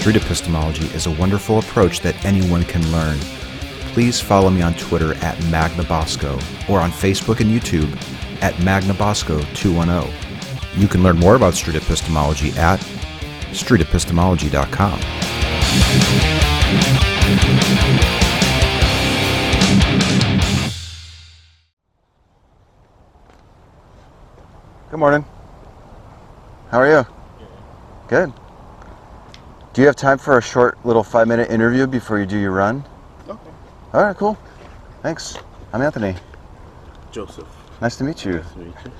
street epistemology is a wonderful approach that anyone can learn. Please follow me on Twitter at MagnaBosco or on Facebook and YouTube at MagnaBosco210. You can learn more about street epistemology at streetepistemology.com. Good morning. How are you? Good. Do you have time for a short little five minute interview before you do your run? Okay. All right, cool. Thanks. I'm Anthony. Joseph. Nice to meet you. Nice to meet you.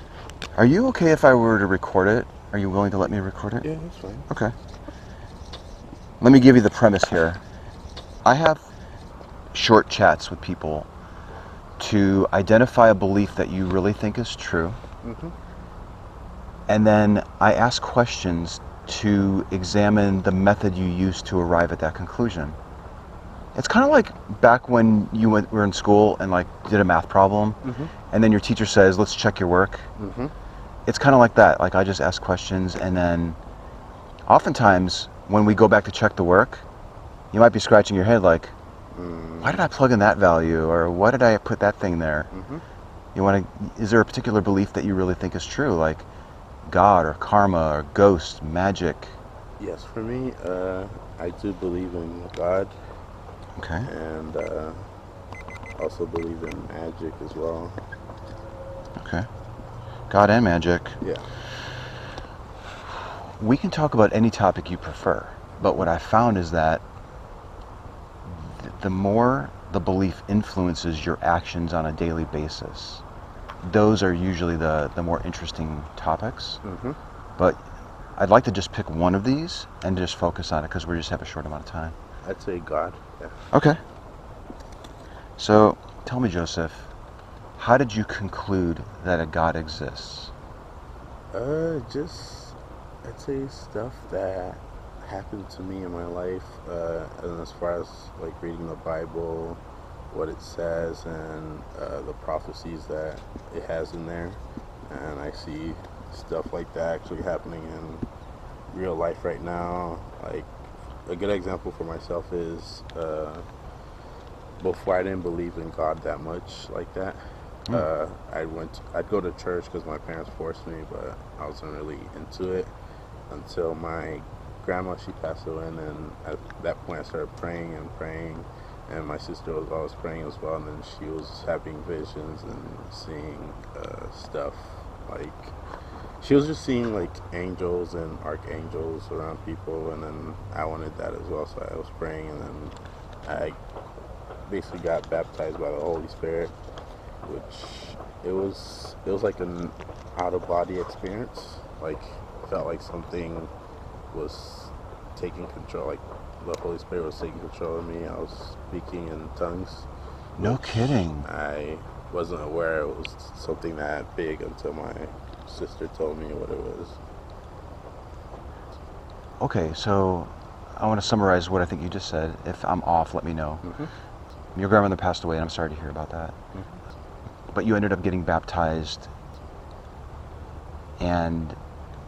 Are you okay if I were to record it? Are you willing to let me record it? Yeah, that's fine. Okay. Let me give you the premise here. I have short chats with people to identify a belief that you really think is true, Mm-hmm. and then I ask questions to examine the method you used to arrive at that conclusion. It's kind of like back when you went, were in school and like did a math problem, Mm-hmm. and then your teacher says, "Let's check your work." Mm-hmm. it's kind of like that. Like I just ask questions, and then oftentimes when we go back to check the work, you might be scratching your head like, Mm-hmm. why did I plug in that value, or why did I put that thing there? Mm-hmm. You want to? Is there a particular belief that you really think is true, like God or karma or ghosts, magic? Yes, for me, uh, I do believe in God Okay. and uh, also believe in magic as well. Okay. God and magic. Yeah. We can talk about any topic you prefer, but what I found is that th- the more the belief influences your actions on a daily basis, those are usually the, the more interesting topics. Mm-hmm. But I'd like to just pick one of these and just focus on it because we just have a short amount of time. I'd say God. Yeah. Okay. So tell me, Joseph, how did you conclude that a God exists? Uh, just I'd say stuff that happened to me in my life, uh, and as far as like reading the Bible, what it says, and uh, the prophecies that it has in there, and I see stuff like that actually happening in real life right now. Like a good example for myself is uh, before I didn't believe in God that much like that. Mm. Uh, I went. I'd go to church because my parents forced me, but I wasn't really into it until my grandma she passed away, and then at that point I started praying and praying, and my sister was always praying as well, and then she was having visions and seeing uh, stuff like she was just seeing like angels and archangels around people, and then I wanted that as well, so I was praying, and then I basically got baptized by the Holy Spirit which it was it was like an out of body experience. Like felt like something was taking control. Like the Holy Spirit was taking control of me. I was speaking in tongues. No kidding. I wasn't aware it was something that big until my sister told me what it was. Okay, so I want to summarize what I think you just said. If I'm off, let me know. Mhm. Your grandmother passed away, and I'm sorry to hear about that. But you ended up getting baptized, and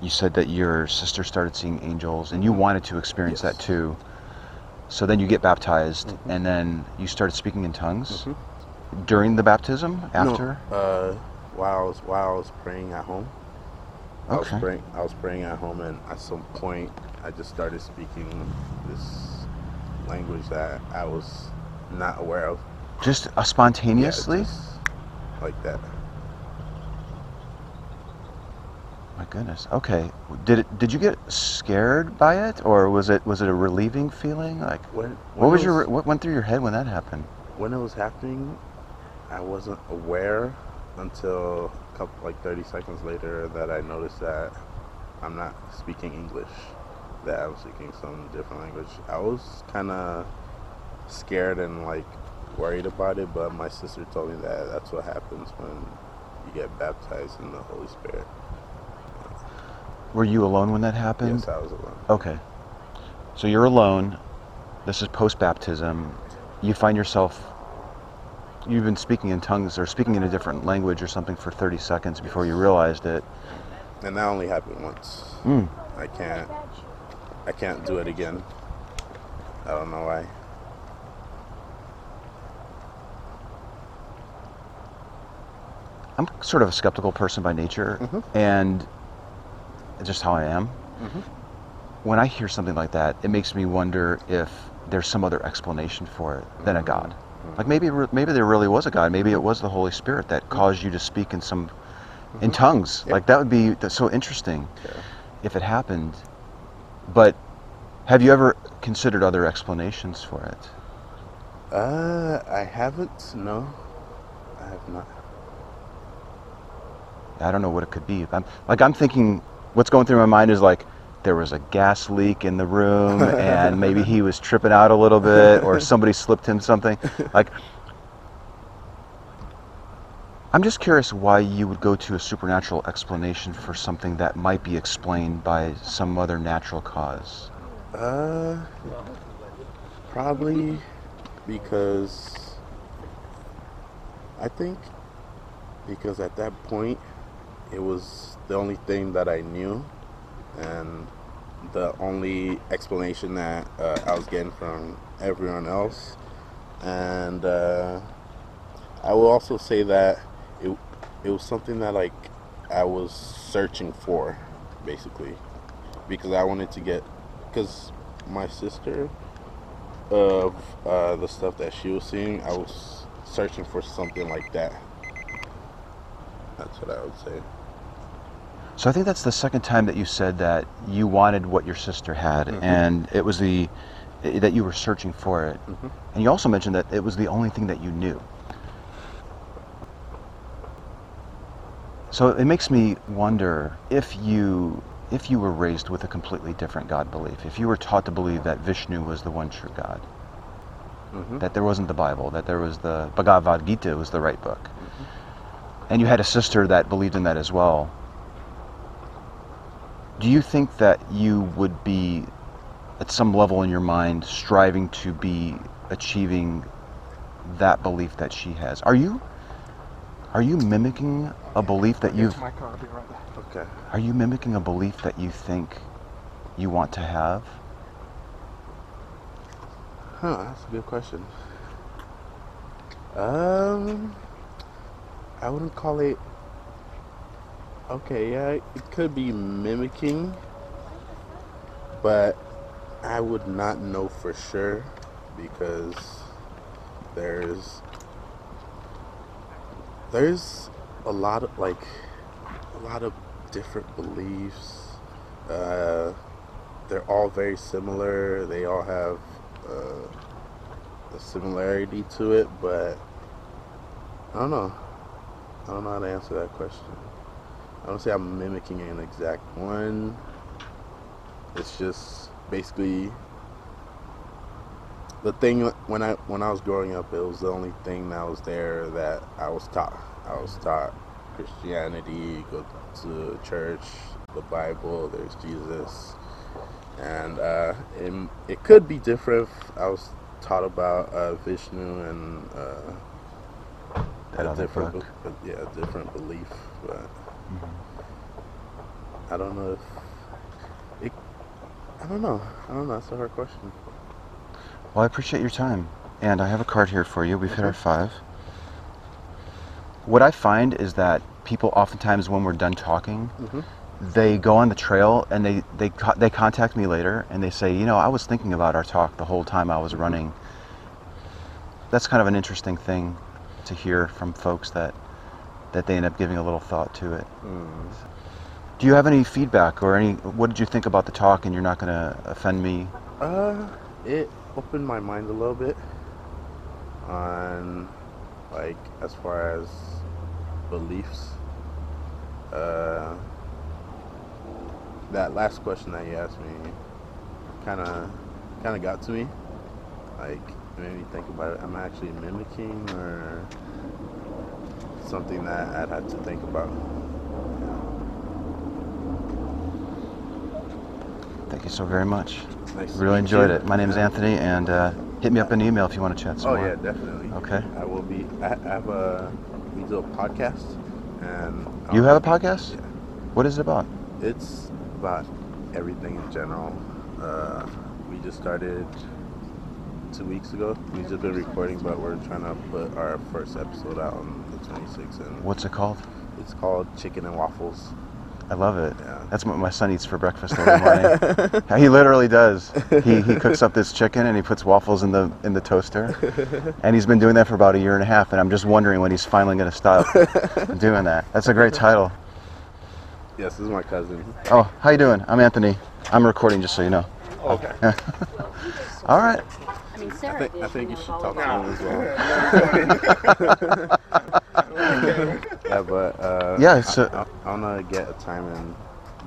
you said that your sister started seeing angels, and you wanted to experience that too. So then you get baptized, Mhm. and then you started speaking in tongues Mhm. during the baptism. After. No, uh, while I was while I was praying at home. I was praying. I was praying at home, and at some point, I just started speaking this language that I was not aware of. Just uh, Yeah, spontaneously. just like that. My goodness. Okay. Did it? Did you get scared by it, or was it was it a relieving feeling? Like, When, what when was your what went through your head when that happened? when it was happening? I wasn't aware until a couple, like 30 seconds later, that I noticed that I'm not speaking English. That I'm speaking some different language. I was kind of scared and like worried about it, but my sister told me that that's what happens when you get baptized in the Holy Spirit. Were you alone when that happened? Yes, I was alone. Okay. So you're alone. This is post baptism. You find yourself. You've been speaking in tongues or speaking in a different language or something for 30 seconds before you realized it. And that only happened once. Mm. I can't I can't do it again. I don't know why. I'm sort of a skeptical person by nature, Mhm. and just how I am. Mhm. When I hear something like that, it makes me wonder if there's some other explanation for it than a God. Like maybe maybe there really was a God. Maybe it was the Holy Spirit that caused you to speak in some in tongues. Yeah. Like that would be so interesting Yeah. if it happened. But have you ever considered other explanations for it? Uh, I haven't. No, I have not. I don't know what it could be. I'm like I'm thinking what's going through my mind is like there was a gas leak in the room and maybe he was tripping out a little bit or somebody slipped him something. Like I'm just curious why you would go to a supernatural explanation for something that might be explained by some other natural cause. Uh, probably because I think because at that point it was the only thing that I knew and the only explanation that uh, I was getting from everyone else. And uh, I will also say that it it was something that like I was searching for, basically, because I wanted to get because my sister of uh, the stuff that she was seeing, I was searching for something like that. That's what I would say. So I think that's the second time that you said that you wanted what your sister had Mhm. and it was the that you were searching for it. Mhm. And you also mentioned that it was the only thing that you knew. So it makes me wonder if you if you were raised with a completely different God belief, if you were taught to believe that Vishnu was the one true God, Mm-hmm. that there wasn't the Bible, that there was the Bhagavad Gita was the right book, and you had a sister that believed in that as well, do you think that you would be at some level in your mind striving to be achieving that belief that she has are you are you mimicking a belief that you've my car. I'll be right back. Okay. are you mimicking a belief that you think you want to have Huh, that's a good question. Um, I wouldn't call it. Okay, yeah, it could be mimicking, but I would not know for sure because there's there's a lot of like a lot of different beliefs. Uh, they're all very similar. They all have uh, a similarity to it, but I don't know. I don't know how to answer that question. I don't say I'm mimicking an exact one. It's just basically the thing when I when I was growing up. It was the only thing that was there that I was taught. I was taught Christianity, go to church, the Bible. There's Jesus and uh, it, it could be different. if I was taught about uh, Vishnu and uh, a different, yeah, a different belief, but Mm-hmm. I don't know if it. I don't know. I don't know. That's a hard question. well i appreciate your time and i have a card here for you we've hit our five what i find is that people oftentimes when we're done talking Mm-hmm. they go on the trail and they they they contact me later and they say, you know, I was thinking about our talk the whole time I was running. That's kind of an interesting thing to hear from folks that that they end up giving a little thought to it. Mm. Do you have any feedback or any what did you think about the talk and you're not going to offend me? Uh, it opened my mind a little bit on, like, as far as beliefs. Uh, that last question that you asked me, kind of, kind of got to me. Like, it made me think about it. Am I actually mimicking or something that I'd have to think about? Thank you so very much. Nice Really enjoyed you. it. My name is Anthony and uh, hit me up an email if you want to chat some Oh more. yeah, definitely. Okay. I will be. I have a. We do a podcast, and You um, have a podcast? Yeah, What is it about? it's about everything in general. Uh, we just started two weeks ago. We've just been recording, but we're trying to put our first episode out on the 26th, and What's it called? it's called Chicken and Waffles. I love it. Yeah. That's what my son eats for breakfast every morning. he literally does. He, he cooks up this chicken and he puts waffles in the in the toaster. And he's been doing that for about a year and a half. And I'm just wondering when he's finally going to stop doing that. That's a great title. Yes, this is my cousin. Oh, how you doing? I'm Anthony. I'm recording, just so you know. Okay. All right. I mean, I think, did. I think you know, should talk to about him as well. yeah, but uh, Yeah, so- I, I, I want to get a time and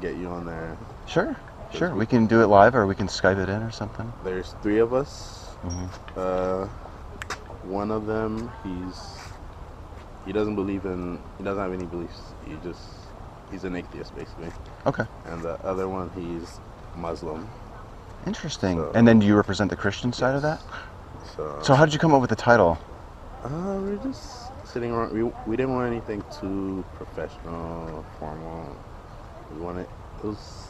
get you on there. Sure. Sure. We can do it live or we can Skype it in or something. There's three of us. Mhm. Uh, one of them, he's he doesn't believe in he doesn't have any beliefs. He just he's an atheist basically. Okay. And the other one, he's Muslim. Interesting. So- And then do you represent the Christian side of that? So, So how did you come up with the title? uh, we're just sitting around. We, we didn't want anything too professional, formal. We wanted it was.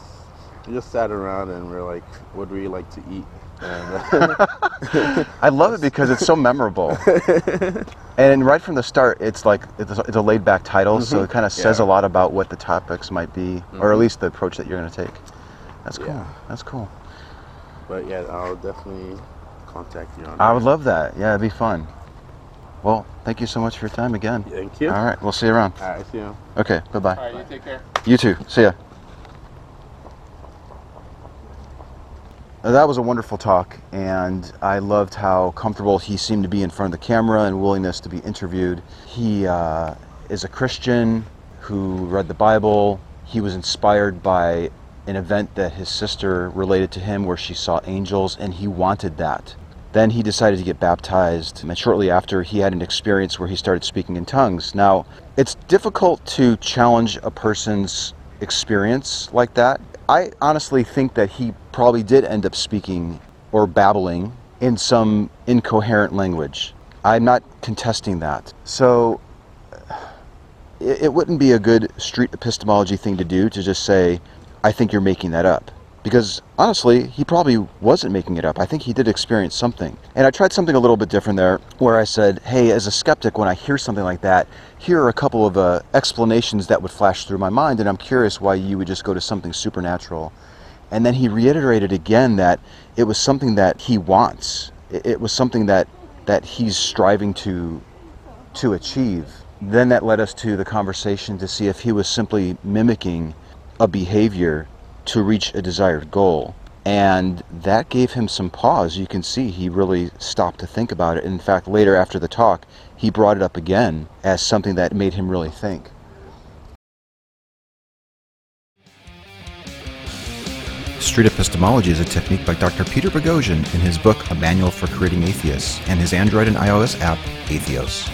We just sat around and we're like, what do we like to eat? And, uh, I love it because it's so memorable. and right from the start, it's like it's a, it's a laid back title, so it kind of says Yeah. a lot about what the topics might be, or at Mhm. least the approach that you're going to take. That's cool. Yeah. That's cool. But yeah, I'll definitely contact you on. I that. would love that. Yeah, it'd be fun. Well, thank you so much for your time again. Thank you. All right, we'll see you around. All right, see you. Okay, bye bye. All right, you take care. You too. See ya. That was a wonderful talk, and I loved how comfortable he seemed to be in front of the camera and willingness to be interviewed. He uh, is a Christian who read the Bible. He was inspired by an event that his sister related to him where she saw angels, and he wanted that. Then he decided to get baptized, and shortly after, he had an experience where he started speaking in tongues. Now, it's difficult to challenge a person's experience like that. I honestly think that he probably did end up speaking or babbling in some incoherent language. I'm not contesting that. So, it, wouldn't be a good street epistemology thing to do to just say, I think you're making that up. Because honestly, he probably wasn't making it up. I think he did experience something. And I tried something a little bit different there, where I said, hey, as a skeptic, when I hear something like that, here are a couple of uh, explanations that would flash through my mind, and I'm curious why you would just go to something supernatural. And then he reiterated again that it was something that he wants. It, was something that, that he's striving to, to achieve. Then that led us to the conversation to see if he was simply mimicking a behavior to reach a desired goal. And that gave him some pause. You can see he really stopped to think about it. In fact, later after the talk, he brought it up again as something that made him really think. Street epistemology is a technique by Dr. Peter Boghossian in his book A Manual for Creating Atheists and his Android and iOS app, Atheos.